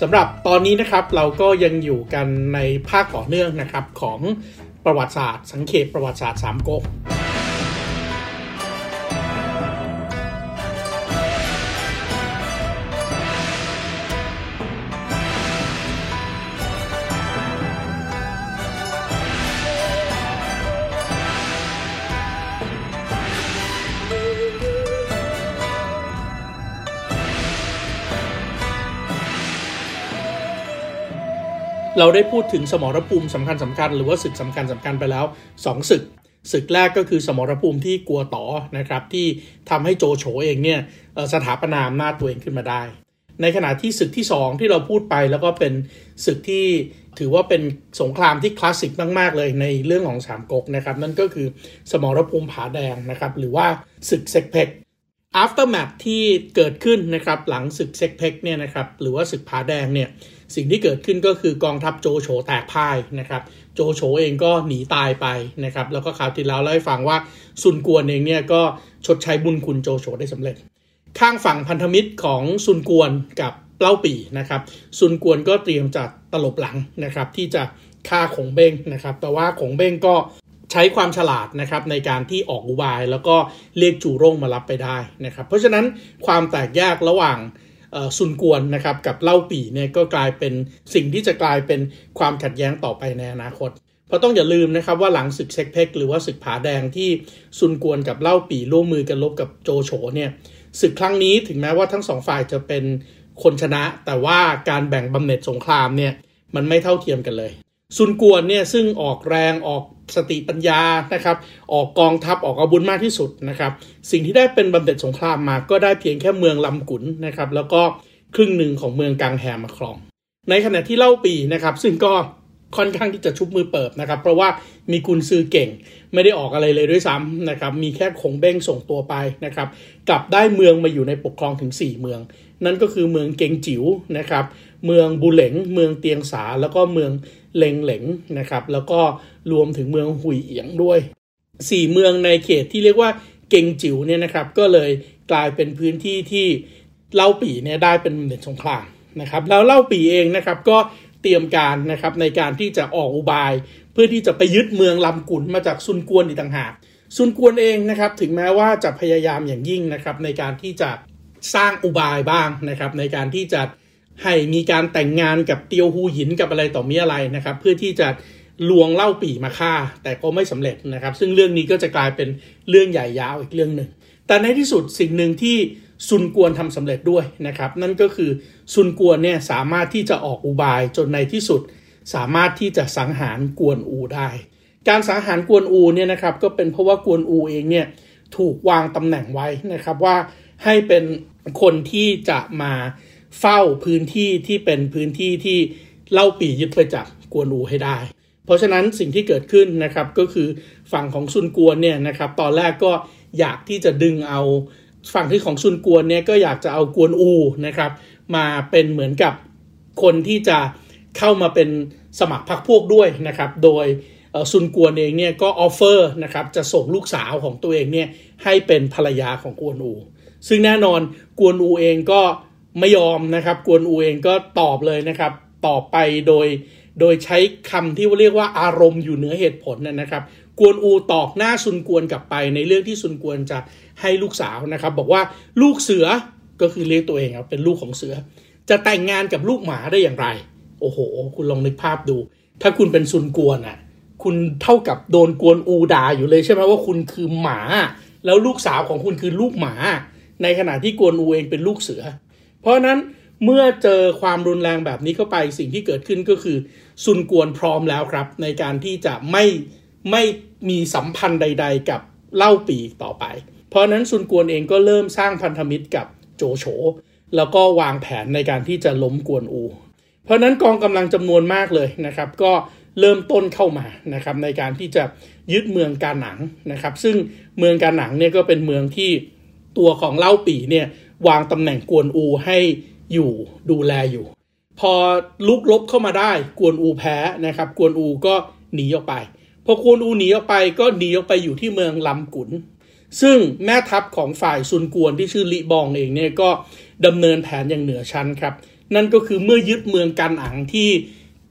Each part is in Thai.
สำหรับตอนนี้นะครับเราก็ยังอยู่กันในภาคต่อเนื่องนะครับของประวัติศาสตร์ สังเขตประวัติศาสตร์สามก๊ก เราได้พูดถึงสมรภูมิสำคัญสำคัญหรือว่าศึกสำคัญสำคัญไปแล้ว 2 ศึก ศึกแรกก็คือสมรภูมิที่กัวต๋อนะครับที่ทำให้โจโฉเองเนี่ยสถาปนาอำนาจตัวเองขึ้นมาได้ ในขณะที่ศึกที่ 2 ที่เราพูดไปแล้วก็เป็นศึกที่ถือว่าเป็นสงครามที่คลาสสิกมาก ๆ เลยในเรื่องของสามก๊กนะครับนั่นก็คือสมรภูมิผาแดงนะครับหรือว่าศึกเซกเพก aftermath ที่เกิดขึ้นนะครับหลังศึกเซ็กเพ็กเนี่ยนะครับหรือว่าศึกผาแดงเนี่ย สิ่งที่เกิดขึ้นก็คือกองทัพโจโฉแตกพ่ายนะครับ โจโฉเองก็หนีตายไปนะครับ แล้วก็ข่าวที่แล้วเล่าให้ฟังว่าซุนกวนเองเนี่ยก็ชดใช้บุญคุณโจโฉได้สำเร็จ ข้างฝั่งพันธมิตรของซุนกวนกับเล่าปีนะครับ ซุนกวนก็เตรียมจัดตลบหลังนะครับ ที่จะฆ่าขงเบ้งนะครับ แต่ว่าขงเบ้งก็ใช้ความฉลาดนะครับในการที่ออกอุบายแล้วก็เรียกจูร่งมารับไปได้นะครับ เพราะฉะนั้นความแตกแยกระหว่าง ซุนกวนนะครับกับเล่าปี่เนี่ยก็กลายเป็นสิ่งที่จะกลายเป็นความขัดแย้งต่อไปในอนาคต เพราะต้องอย่าลืมนะครับว่าหลังศึกเซ็กเพกหรือว่าศึกผาแดงที่ซุนกวนกับเล่าปี่ร่วมมือกันลบกับโจโฉเนี่ยศึกครั้งนี้ถึงแม้ว่าทั้งสองฝ่ายจะเป็นคนชนะ แต่ว่าการแบ่งบำเหน็จสงครามเนี่ยมันไม่เท่าเทียมกันเลย ซุนกวนเนี่ยซึ่งออกแรงออกสติปัญญานะครับออกกองทัพออกอาวุธมากที่สุดนะครับสิ่งที่ได้เป็นบำเหน็จสงครามมาก็ได้เพียงแค่เมืองลำกุนนะครับแล้วก็ครึ่งหนึ่งของเมืองกังแฮมมาครอง ในขณะที่เล่าปีนะครับซึ่งก็ ค่อนข้างที่จะชุบมือเปิบนะครับ เพราะว่ามีกุนซือเก่ง ไม่ได้ออกอะไรเลยด้วยซ้ำนะครับ มีแค่คงเบ้งส่งตัวไปนะครับ กลับได้เมืองมาอยู่ในปกครองถึง 4 เมือง นั่นก็คือเมืองเกงจิ๋วนะครับ เมืองบุเหลง เมืองเตียงสา แล้วก็เมืองเลงเหลงนะครับ แล้วก็รวมถึงเมืองหุยเอียงด้วย 4 เมืองในเขตที่เรียกว่าเกงจิ๋วเนี่ยนะครับ ก็เลยกลายเป็นพื้นที่ที่เล่าปีเนี่ยได้เป็นเด่นสงครามนะครับ แล้วเล่าปีเองนะครับก็ เตรียมการนะครับในการที่จะออกอุบาย เพื่อที่จะไปยึดเมืองลำกุนมาจากซุนกวนอีกต่างหากซุนกวนเองนะครับถึงแม้ว่าจะพยายามอย่างยิ่งนะครับในการที่จะสร้างอุบายบ้างนะครับในการที่จะให้มีการแต่งงานกับเตียวฮูหินกับอะไรต่อมีอะไรนะครับเพื่อที่จะลวงเล่าปี่มาฆ่า แต่ก็ไม่สำเร็จนะครับ ซึ่งเรื่องนี้ก็จะกลายเป็นเรื่องใหญ่ยาวอีกเรื่องหนึ่งแต่ในที่สุดสิ่งหนึ่งที่ ซุนกวนทำสำเร็จด้วยนะครับ นั่นก็คือซุนกวนเนี่ยสามารถที่จะออกอุบายจนในที่สุด สามารถที่จะสังหารกวนอูได้ การสังหารกวนอูเนี่ยนะครับก็เป็นเพราะว่ากวนอูเองเนี่ยถูกวางตำแหน่งไว้นะครับว่าให้เป็นคนที่จะมาเฝ้าพื้นที่ที่เป็นพื้นที่ที่เล่าปียึดไปจากกวนอูให้ได้ เพราะฉะนั้นสิ่งที่เกิดขึ้นนะครับก็คือฝั่งของซุนกวนเนี่ยนะครับตอนแรกก็อยากที่จะดึงเอา ฝั่งที่ของซุนกวนเนี่ยก็อยากจะเอากวนอูนะครับ มาเป็นเหมือนกับคนที่จะเข้ามาเป็นสมัครพรรคพวกด้วยนะครับ โดยซุนกวนเองเนี่ยก็ offer นะครับจะส่งลูกสาวของตัวเองเนี่ยให้เป็นภรรยาของกวนอู ซึ่งแน่นอนกวนอูเองก็ไม่ยอมนะครับ กวนอูเองก็ตอบเลยนะครับ ตอบไปโดย โดยใช้คำที่เรียกว่าอารมณ์อยู่เหนือเหตุผลนะครับ กวนอูตอบหน้าซุนกวนกลับไปในเรื่องที่ซุนกวนจะให้ลูกสาวนะครับ บอกว่าลูกเสือก็คือเรียกตัวเองครับเป็นลูกของเสือ จะแต่งงานกับลูกหมาได้อย่างไร โอ้โห คุณลองนึกภาพดู ถ้าคุณเป็นซุนกวนอะ คุณเท่ากับโดนกวนอูด่าอยู่เลยใช่ไหมว่าคุณคือหมา แล้วลูกสาวของคุณคือลูกหมา ในขณะที่กวนอูเองเป็นลูกเสือ เพราะนั้นเมื่อเจอความรุนแรงแบบนี้เข้าไปสิ่งที่เกิดขึ้นก็คือซุนกวนพร้อมแล้วครับ ในการที่จะไม่ ไม่มีสัมพันธ์ใด ๆ กับเล่าปีต่อไป เพราะนั้นซุนกวนเองก็เริ่มสร้างพันธมิตรกับโจโฉแล้วก็วางแผนในการที่จะล้มกวนอู เพราะนั้นกองกำลังจำนวนมากเลยนะครับก็เริ่มต้นเข้ามานะครับในการที่จะยึดเมืองกาหนังนะครับ ซึ่งเมืองกาหนังเนี่ยก็เป็นเมืองที่ตัวของเล่าปีเนี่ยวางตำแหน่งกวนอูให้อยู่ดูแลอยู่ พอลุกลบเข้ามาได้กวนอูแพ้นะครับ กวนอูก็หนีออกไป พอกวนอูหนีออกไปก็หนีออกไปอยู่ที่เมืองลำกุน ซึ่งแม่ทัพของฝ่ายซุนกวนที่ชื่อลิบองเองเนี่ยก็ดำเนินแผนอย่างเหนือชั้นครับ นั่นก็คือเมื่อยึดเมืองกันอังที่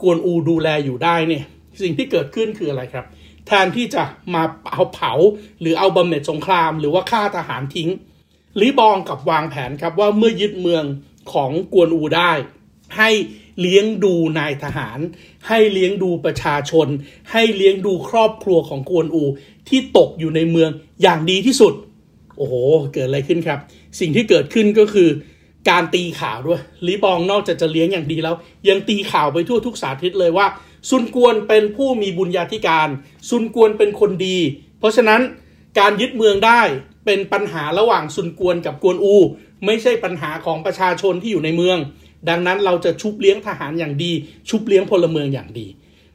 กวนอูดูแลอยู่ได้เนี่ยสิ่งที่เกิดขึ้นคืออะไรครับ แทนที่จะมาเอาเผาหรือเอาบำเหน็จสงครามหรือว่าฆ่าทหารทิ้งลิบองกับวางแผนครับว่าเมื่อยึดเมืองของกวนอูได้ ให้เลี้ยงดูนายทหาร ให้เลี้ยงดูประชาชน ให้เลี้ยงดูครอบครัวของกวนอู ที่ตกอยู่ในเมืองอย่างดีที่สุด โอ้โห เกิดอะไรขึ้นครับ สิ่งที่เกิดขึ้นก็คือการตีข่าวด้วยลีบองนอกจากจะเลี้ยงอย่างดีแล้ว ยังตีข่าวไปทั่วทุกสาธิตเลยว่าซุนกวนเป็นผู้มีบุญญาธิการ ซุนกวนเป็นคนดี เพราะฉะนั้นการยึดเมืองได้เป็นปัญหาระหว่างซุนกวนกับกวนอู ไม่ใช่ปัญหาของประชาชนที่อยู่ในเมือง ดังนั้นเราจะชุบเลี้ยงทหารอย่างดี ชุบเลี้ยงพลเมืองอย่างดี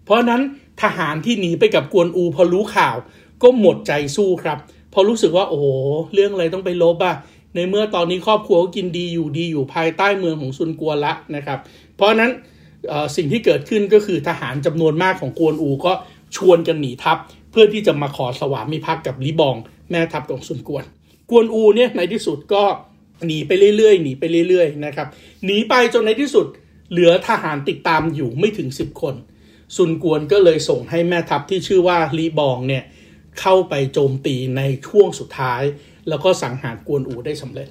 เพราะนั้นทหารที่หนีไปกับกวนอูพอรู้ข่าว ก็หมดใจสู้ครับ พอรู้สึกว่าโอ้โหเรื่องอะไรต้องไปลบอะในเมื่อตอนนี้ครอบครัวก็กินดีอยู่ดีอยู่ภายใต้เมืองของซุนกวนละนะครับ เพราะนั้นสิ่งที่เกิดขึ้นก็คือทหารจำนวนมากของกวนอูก็ชวนกันหนีทัพ เพื่อที่จะมาขอสวามิภักดิ์กับลิบอง แม่ทัพของซุนกวน กวนอูเนี่ยในที่สุดก็ หนีไปเรื่อยๆหนีไปเรื่อยๆนะครับหนีไปจนในที่สุดเหลือทหารติดตามอยู่ไม่ถึง 10 คน ซุนกวนก็เลยส่งให้แม่ทัพที่ชื่อว่าลีบองเนี่ยเข้าไปโจมตีในช่วงสุดท้าย แล้วก็สังหารกวนอูได้สำเร็จ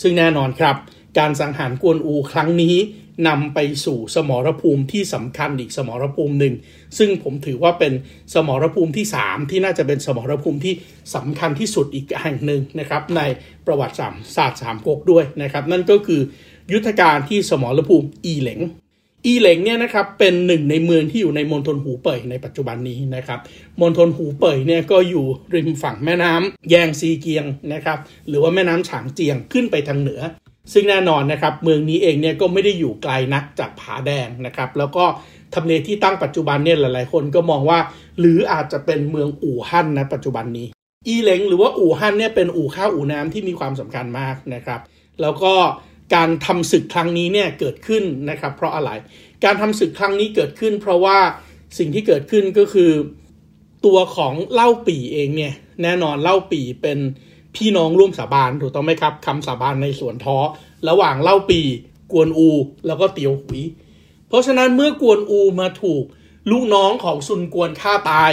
ซึ่งแน่นอนครับ การสังหารกวนอูครั้งนี้ นำไปสู่สมรภูมิที่สำคัญอีกสมรภูมิหนึ่ง ซึ่งผมถือว่าเป็นสมรภูมิที่ 3 ที่น่าจะเป็นสมรภูมิที่สำคัญที่สุดอีกแห่งหนึ่งนะครับ ในประวัติศาสตร์สามก๊กด้วยนะครับ นั่นก็คือยุทธการที่สมรภูมิอีเหลงอีเหลงเนี่ยนะครับเป็นหนึ่งในเมืองที่อยู่ในมณฑลหูเป่ยในปัจจุบันนี้นะครับมณฑลหูเป่ยเนี่ยก็อยู่ริมฝั่งแม่น้ำแยงซีเกียงนะครับหรือว่าแม่น้ำฉางเจียงขึ้นไปทางเหนือ ซึ่งแน่นอนนะครับเมืองนี้เองเนี่ยก็ไม่ได้อยู่ไกลนักจากผาแดงนะครับแล้วก็ทำเลที่ตั้งปัจจุบันเนี่ยหลาย ๆ คนก็มองว่า หรืออาจจะเป็นเมืองอู่ฮั่นนะปัจจุบันนี้ อีเหลงหรือว่าอู่ฮั่นเนี่ยเป็นอู่ข้าวอู่น้ำที่มีความสำคัญมากนะครับ แล้วก็การทำศึกครั้งนี้เนี่ยเกิดขึ้นนะครับ เพราะอะไร การทำศึกครั้งนี้เกิดขึ้น เพราะว่าสิ่งที่เกิดขึ้นก็คือ ตัวของเล่าปี่เองเนี่ยแน่นอนเล่าปี่เป็น พี่น้องร่วมสาบานถูกต้องไหมครับคำสาบานในสวนท้อ ระหว่างเล่าปีกวนอู แล้วก็เตียวหุย เพราะฉะนั้นเมื่อกวนอูมาถูกลูกน้องของซุนกวนฆ่าตาย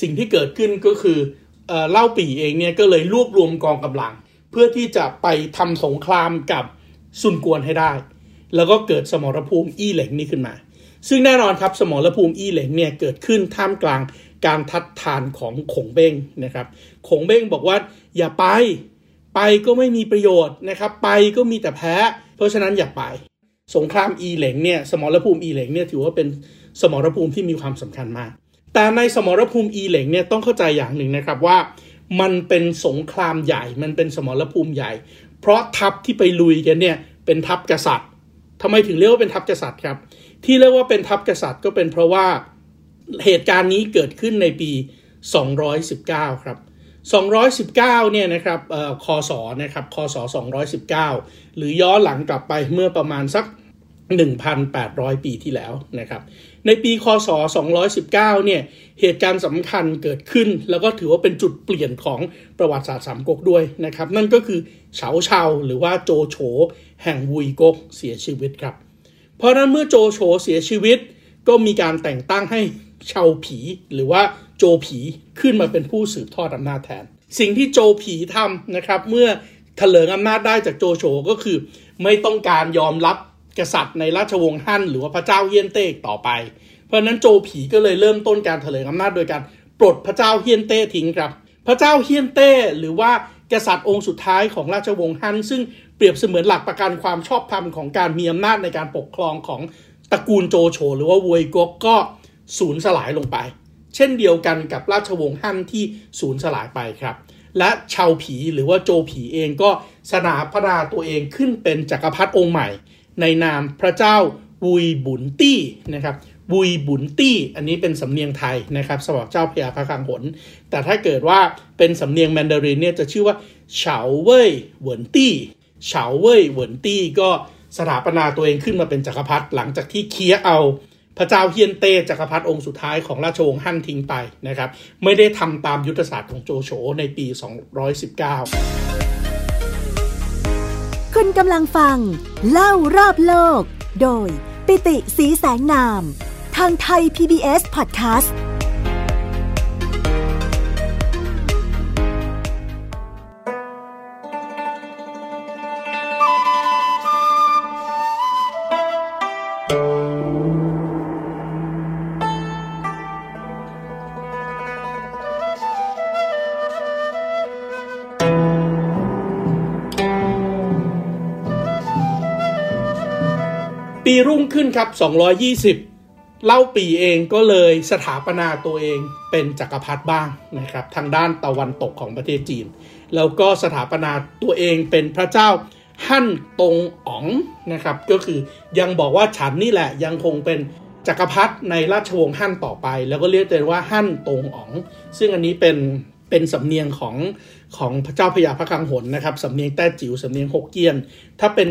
สิ่งที่เกิดขึ้นก็คือเล่าปีเองเนี่ยก็เลยรวบรวมกองกำลัง เพื่อที่จะไปทำสงครามกับซุนกวนให้ได้ แล้วก็เกิดสมรภูมิอี้เหล็งนี่ขึ้นมา ซึ่งแน่นอนครับสมรภูมิอี้เหล็งเนี่ยเกิดขึ้นท่ามกลางการทัดทานของขงเบ้งนะครับขงเบ้งบอกว่า อย่าไป ไปก็ไม่มีประโยชน์นะครับ ไปก็มีแต่แพ้ เพราะฉะนั้นอย่าไป สงครามอีเหลงเนี่ยสมรภูมิอีเหลงเนี่ยถือว่าเป็นสมรภูมิที่มีความสำคัญมาก แต่ในสมรภูมิอีเหลงเนี่ยต้องเข้าใจอย่างหนึ่งนะครับว่า มันเป็นสงครามใหญ่ มันเป็นสมรภูมิใหญ่ เพราะทัพที่ไปลุยกันเนี่ยเป็นทัพกษัตริย์ทำไมถึงเรียกว่าเป็นทัพกษัตริย์ครับ ที่เรียกว่าเป็นทัพกษัตริย์ก็เป็นเพราะว่าเหตุการณ์นี้เกิดขึ้นในปี 219 ครับ 219เนี่ยนะครับคศนะครับคศ219 หรือย้อนหลังกลับไปเมื่อประมาณสัก 1,800 ปีที่แล้วนะครับ ในปีคศ219เนี่ยเหตุการณ์สำคัญเกิดขึ้น แล้วก็ถือว่าเป็นจุดเปลี่ยนของประวัติศาสตร์สามก๊กด้วยนะครับ นั่นก็คือเฉาเชาหรือว่าโจโฉแห่งวุยก๊กเสียชีวิตครับ เพราะนั้นเมื่อโจโฉเสียชีวิตก็มีการแต่งตั้งให้ เชาผีหรือว่าโจผีขึ้นมาเป็นผู้สืบทอดอำนาจแทน สิ่งที่โจผีทำนะครับ เมื่อถลิงอำนาจได้จากโจโฉก็คือ ไม่ต้องการยอมรับกษัตริย์ในราชวงศ์ฮั่นหรือว่าพระเจ้าเฮียนเต้ต่อไป เพราะนั้นโจผีก็เลยเริ่มต้นการถลิงอำนาจโดยการปลดพระเจ้าเฮียนเต้ทิ้งครับ พระเจ้าเฮียนเต้หรือว่ากษัตริย์องค์สุดท้ายของราชวงศ์ฮั่นซึ่งเปรียบเสมือนหลักประกันความชอบธรรมของการมีอำนาจในการปกครองของตระกูลโจโฉหรือว่าวยกกก็ สูญสลายลงไป เช่นเดียวกันกับราชวงศ์ฮั่นที่สูญสลายไปครับ และชาวผีหรือว่าโจผีเองก็สนาพระดาตัวเองขึ้นเป็นจักรพรรดิองค์ใหม่ ในนามพระเจ้าวุยบุนตี้นะครับวุยบุนตี้ อันนี้เป็นสำเนียงไทยนะครับสำหรับเจ้าพญาพระคังหนแต่ถ้าเกิดว่าเป็นสำเนียงแมนดารินเนี่ยจะชื่อว่าเฉาเว่ยเหวินตี้เฉาเว่ยเหวินตี้ก็สถาปนาตัวเองขึ้นมาเป็นจักรพรรดิหลังจากที่เคียเอา พระเจ้าเฮียนเต้จักรพรรดิองค์สุดท้ายของราชวงศ์ฮั่นทิ้งไปนะครับ ไม่ได้ทำตามยุทธศาสตร์ของโจโฉในปี 219 คุณกำลังฟัง เล่ารอบโลก โดยปิติสีแสงนาม ทางไทย PBS Podcast ส รุ่งขึ้นครับ 220 เล่าปีเองก็เลยสถาปนาตัวเองเป็นจักรพรรดิบ้างนะครับทางด้านตะวันตกของประเทศจีน แล้วก็สถาปนาตัวเองเป็นพระเจ้าฮั่นตงอ๋องนะครับก็คือยังบอกว่าฉันนี่แหละยังคงเป็นจักรพรรดิในราชวงศ์ฮั่นต่อไป แล้วก็เรียกตัวว่าฮั่นตงอ๋อง ซึ่งอันนี้เป็นเป็นสำเนียงของของพระเจ้าพญาพระคังหนนะครับสำเนียงแต้จิ๋วสำเนียงฮกเกี้ยน ถ้าเป็น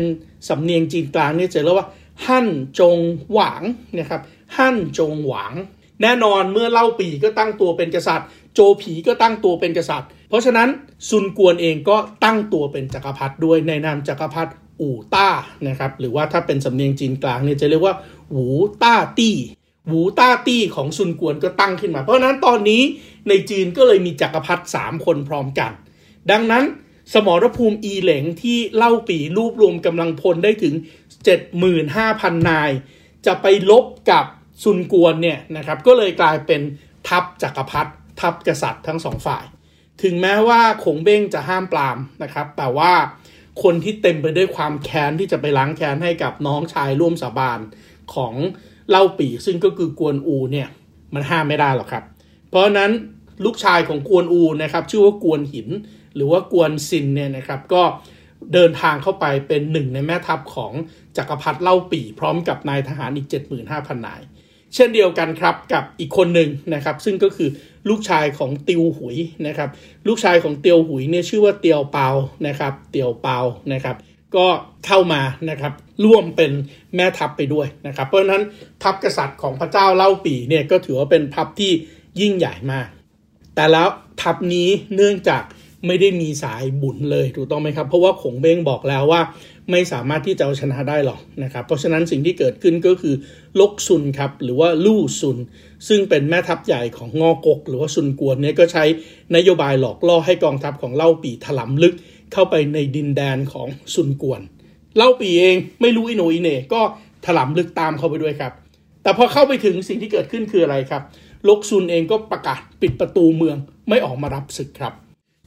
สำเนียงจีนกลางนี่จะเรียกว่า ฮั่นจงหวางนะครับฮั่นจงหวาง แน่นอนเมื่อเล่าปีก็ตั้งตัวเป็นกษัตริย์ โจผีก็ตั้งตัวเป็นกษัตริย์ เพราะฉะนั้นซุนกวนเองก็ตั้งตัวเป็นจักรพรรดิด้วยในนามจักรพรรดิอู่ต้านะครับหรือว่าถ้าเป็นสำเนียงจีนกลางเนี่ยจะเรียกว่าหูต้าตี้หูต้าตี้ของซุนกวนก็ตั้งขึ้นมา เพราะฉะนั้นตอนนี้ในจีนก็เลยมีจักรพรรดิสามคนพร้อมกัน ดังนั้น สมรภูมิอีเหลงที่เล่าปีรวบรวมกำลังพลได้ถึง 75,000 นาย จะไปลบกับซุนกวนเนี่ยนะครับก็เลยกลายเป็นทัพจักรพรรดิทัพกษัตริย์ทั้งสองฝ่าย ถึงแม้ว่าขงเบ้งจะห้ามปรามนะครับแต่ว่าคนที่เต็มไปด้วยความแค้นที่จะไปล้างแค้นให้กับน้องชายร่วมสาบานของเล่าปีซึ่งก็คือกวนอูเนี่ยมันห้ามไม่ได้หรอกครับ เพราะนั้นลูกชายของกวนอูนะครับชื่อว่ากวนหิน หรือว่ากวนซินเนี่ยนะครับก็เดินทางเข้าไปเป็นหนึ่งในแม่ทัพของจักรพรรดิเล่าปี่พร้อมกับนายทหารอีก 75,000 นาย เช่นเดียวกันครับกับอีกคนหนึ่งนะครับ ซึ่งก็คือลูกชายของติวหุยนะครับ ลูกชายของเตียวหุยเนี่ยชื่อว่าเตียวเปานะครับ เตียวเปานะครับก็เข้ามานะครับร่วมเป็นแม่ทัพไปด้วยนะครับ เพราะฉะนั้นทัพกษัตริย์ของพระเจ้าเล่าปี่เนี่ยก็ถือว่าเป็นทัพที่ยิ่งใหญ่มาก แต่แล้วทัพนี้เนื่องจาก ไม่ได้มีสายบุญเลยถูกต้องไหมครับ เพราะว่าขงเบ้งบอกแล้วว่า ไม่สามารถที่จะเอาชนะได้หรอกนะครับ เพราะฉะนั้นสิ่งที่เกิดขึ้นก็คือลกซุนครับหรือว่าลู่ซุน ซึ่งเป็นแม่ทัพใหญ่ของงอกก หรือว่าซุนกวนเนี่ยก็ใช้นโยบายหลอกล่อให้กองทัพของเล่าปีถลำลึกเข้าไปในดินแดนของซุนกวน เล่าปีเองไม่รู้อิโนอิเน่ก็ถลำลึกตามเข้าไปด้วยครับ แต่พอเข้าไปถึงสิ่งที่เกิดขึ้นคืออะไรครับลกซุนเองก็ประกาศปิดประตูเมืองไม่ออกมารับศึกครับ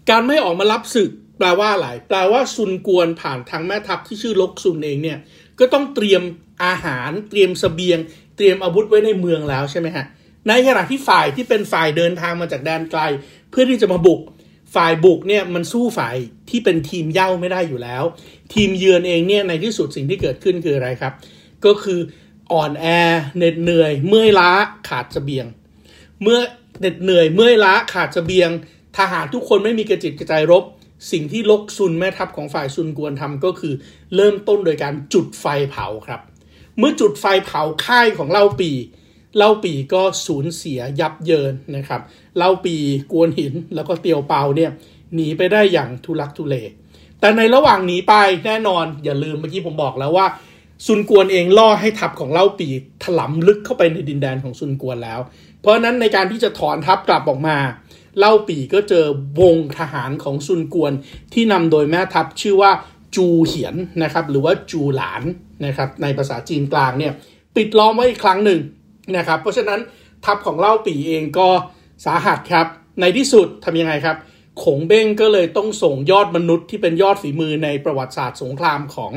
การไม่ออกมารับศึกแปลว่าอะไรแปลว่าซุนกวนผ่านทางแม่ทัพที่ชื่อลกซุนเองเนี่ยก็ต้องเตรียมอาหาร เตรียมสเสบียง เตรียมอาวุธไว้ในเมืองแล้วใช่ไหมฮะในขณะที่ฝ่ายที่เป็นฝ่ายเดินทางมาจากแดนไกล เพื่อที่จะมาบุก ฝ่ายบุกเนี่ยมันสู้ฝ่ายที่เป็นทีมเย่าไม่ได้อยู่แล้ว ทีมเยือนเองเนี่ยในที่สุดสิ่งที่เกิดขึ้นคืออะไรครับ ก็คืออ่อนแอเหน็ดเหนื่อย เมื่อยล้าขาดสเสบียง เมื่อเหน็ดเหนื่อยเมื่อยล้าขาดสเสบียง ทหารทุกคนไม่มีกระจิตกระใจรบ สิ่งที่ลกซุนแม่ทัพของฝ่ายซุนกวนทำก็คือ เริ่มต้นโดยการจุดไฟเผาครับ เมื่อจุดไฟเผาค่ายของเล่าปีเล่าปีก็สูญเสียยับเยินนะครับ เล่าปีกวนหินแล้วก็เตียวเปาเนี่ยหนีไปได้อย่างทุลักทุเล แต่ในระหว่างหนีไปแน่นอนอย่าลืมเมื่อกี้ผมบอกแล้วว่า ซุนกวนเองล่อให้ทัพของเล่าปีถลำลึกเข้าไปในดินแดนของซุนกวนแล้ว เพราะนั้นในการที่จะถอนทัพกลับออกมา เล่าปีก็เจอวงทหารของซุนกวนที่นำโดยแม่ทัพชื่อว่าจูเหียนนะครับหรือว่าจูหลานนะครับในภาษาจีนกลางเนี่ยปิดล้อมไว้อีกครั้งหนึ่งนะครับเพราะฉะนั้นทัพของเล่าปีเองก็สาหัสครับ ในที่สุดทำยังไงครับขงเบ้งก็เลยต้องส่งยอดมนุษย์ที่เป็นยอดฝีมือในประวัติศาสตร์สงครามของ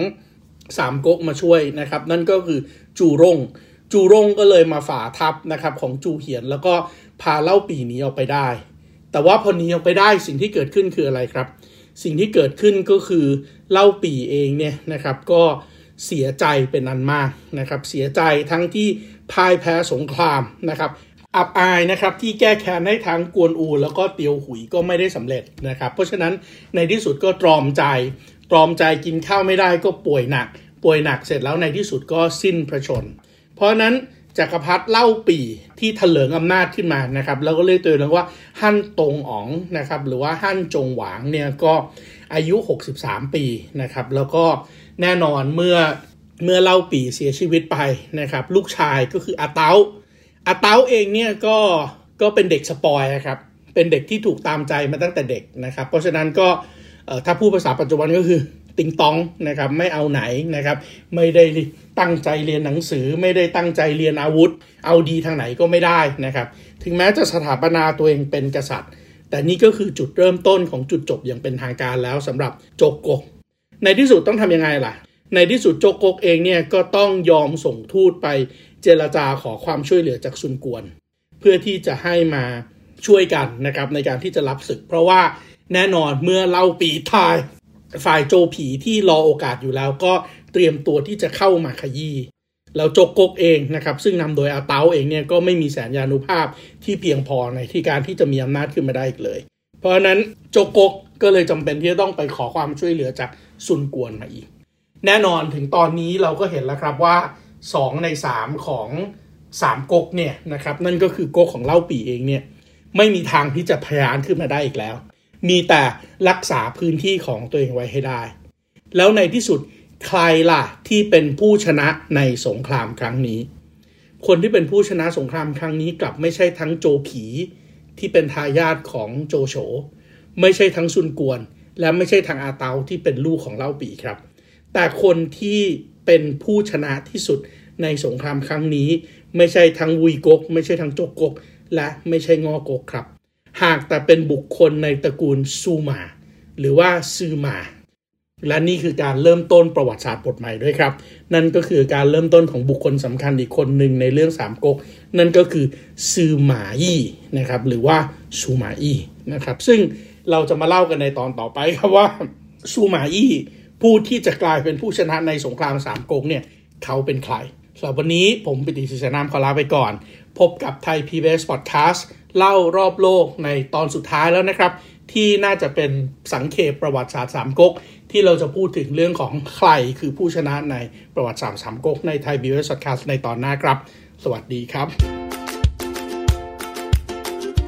สามก๊กมาช่วยนะครับ นั่นก็คือจูรงจูรงก็เลยมาฝ่าทัพนะครับของจูเหียน แล้วก็พาเล่าปีนี้ออกไปได้ แต่ว่าพอหนีออกไปได้สิ่งที่เกิดขึ้นคืออะไรครับ สิ่งที่เกิดขึ้นก็คือเล่าปีเองเนี่ยนะครับก็เสียใจเป็นอันมากนะครับเสียใจทั้งที่พ่ายแพ้สงครามนะครับอับอายนะครับที่แก้แค้นให้ทั้งกวนอู แล้วก็เตียวหุยก็ไม่ได้สำเร็จนะครับ เพราะฉะนั้นในที่สุดก็ตรอมใจ ตรอมใจกินข้าวไม่ได้ก็ป่วยหนัก ป่วยหนักเสร็จแล้วในที่สุดก็สิ้นพระชน เพราะนั้นจักรพรรดิเล่าปีที่ถลิงอำนาจขึ้นมานะครับแล้วก็เรียกตัวเองว่าฮั่นตงอ๋องนะครับหรือว่าฮั่นจงหวางเนี่ยก็อายุ 63 ปีนะครับแล้วก็แน่นอนเมื่อเมื่อเล่าปีเสียชีวิตไปนะครับลูกชายก็คืออาเตาอาเตาเองเนี่ยก็ก็เป็นเด็กสปอยครับเป็นเด็กที่ถูกตามใจมาตั้งแต่เด็กนะครับเพราะฉะนั้นก็ ถ้าพูดภาษาปัจจุบันก็คือติงตองนะครับไม่เอาไหนนะครับไม่ได้ตั้งใจเรียนหนังสือ ไม่ได้ตั้งใจเรียนอาวุธ เอาดีทางไหนก็ไม่ได้นะครับถึงแม้จะสถาปนาตัวเองเป็นกษัตริย์ แต่นี่ก็คือจุดเริ่มต้นของจุดจบอย่างเป็นทางการแล้วสำหรับโจโกก ในที่สุดต้องทำยังไงล่ะ ในที่สุดโจโกกเองเนี่ยก็ต้องยอมส่งทูตไปเจรจาขอความช่วยเหลือจากซุนกวน เพื่อที่จะให้มาช่วยกันนะครับในการที่จะรับศึก เพราะว่า แน่นอนเมื่อเล่าปีทาย ฝ่ายโจผีที่รอโอกาสอยู่แล้วก็เตรียมตัวที่จะเข้ามาขยี้แล้วโจกกเองนะครับ ซึ่งนำโดยอาเตาเองเนี่ยก็ไม่มีแสนยานุภาพที่เพียงพอในที่การที่จะมีอำนาจขึ้นมาได้อีกเลย เพราะฉะนั้นโจกกก็เลยจำเป็นที่จะต้องไปขอความช่วยเหลือจากซุนกวนมาอีก แน่นอนถึงตอนนี้เราก็เห็นแล้วครับว่า 2 ใน 3 ของ 3ก๊กเนี่ยนะครับนั่นก็คือก๊กของเล่าปีเองเนี่ยไม่มีทางที่จะพยานขึ้นมาได้อีกแล้ว มีแต่รักษาพื้นที่ของตัวเองไว้ให้ได้ แล้วในที่สุดใครล่ะที่เป็นผู้ชนะในสงครามครั้งนี้ คนที่เป็นผู้ชนะสงครามครั้งนี้กลับไม่ใช่ทั้งโจผีที่เป็นทายาทของโจโฉ ไม่ใช่ทั้งซุนกวน และไม่ใช่ทางอาเตาที่เป็นลูกของเล่าปีครับ แต่คนที่เป็นผู้ชนะที่สุดในสงครามครั้งนี้ ไม่ใช่ทั้งวุยกก ไม่ใช่ทั้งโจกก และไม่ใช่งอกกครับ หากแต่เป็นบุคคลในตระกูลซูมา หรือว่าซือมา และนี่คือการเริ่มต้นประวัติศาสตร์บทใหม่ด้วยครับ นั่นก็คือการเริ่มต้นของบุคคลสำคัญอีกคนหนึ่งในเรื่องสามก๊กนั่นก็คือซือมาอี้นะครับหรือว่าซูมาอี้นะครับซึ่งเราจะมาเล่ากันในตอนต่อไปครับว่าซูมาอี้ผู้ที่จะกลายเป็นผู้ชนะในสงครามสามก๊กเนี่ยเขาเป็นใครสำหรับวันนี้ผมปิติศิษนามขอลาไปก่อน พบกับไทย PBS Podcast เล่ารอบโลกในตอนสุดท้ายแล้วนะครับ ที่น่าจะเป็นสังเขปประวัติศาสตร์สามก๊กที่เราจะพูดถึงเรื่องของใครคือผู้ชนะในประวัติศาสตร์สามก๊กในไทยบิวเอสคาสในตอนหน้าครับ สวัสดีครับ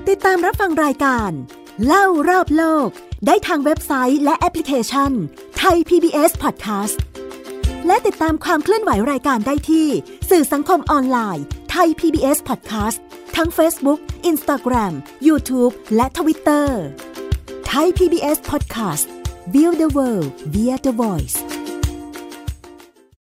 ติดตามรับฟังรายการ เล่ารอบโลก ได้ทางเว็บไซต์และแอปพลิเคชันไทย PBS Podcast และติดตามความเคลื่อนไหวรายการได้ที่ สื่อสังคมออนไลน์ไทย PBS Podcast ทั้ง Facebook, Instagram, YouTube และ Twitter ไทย PBS Podcast Build the World via the Voice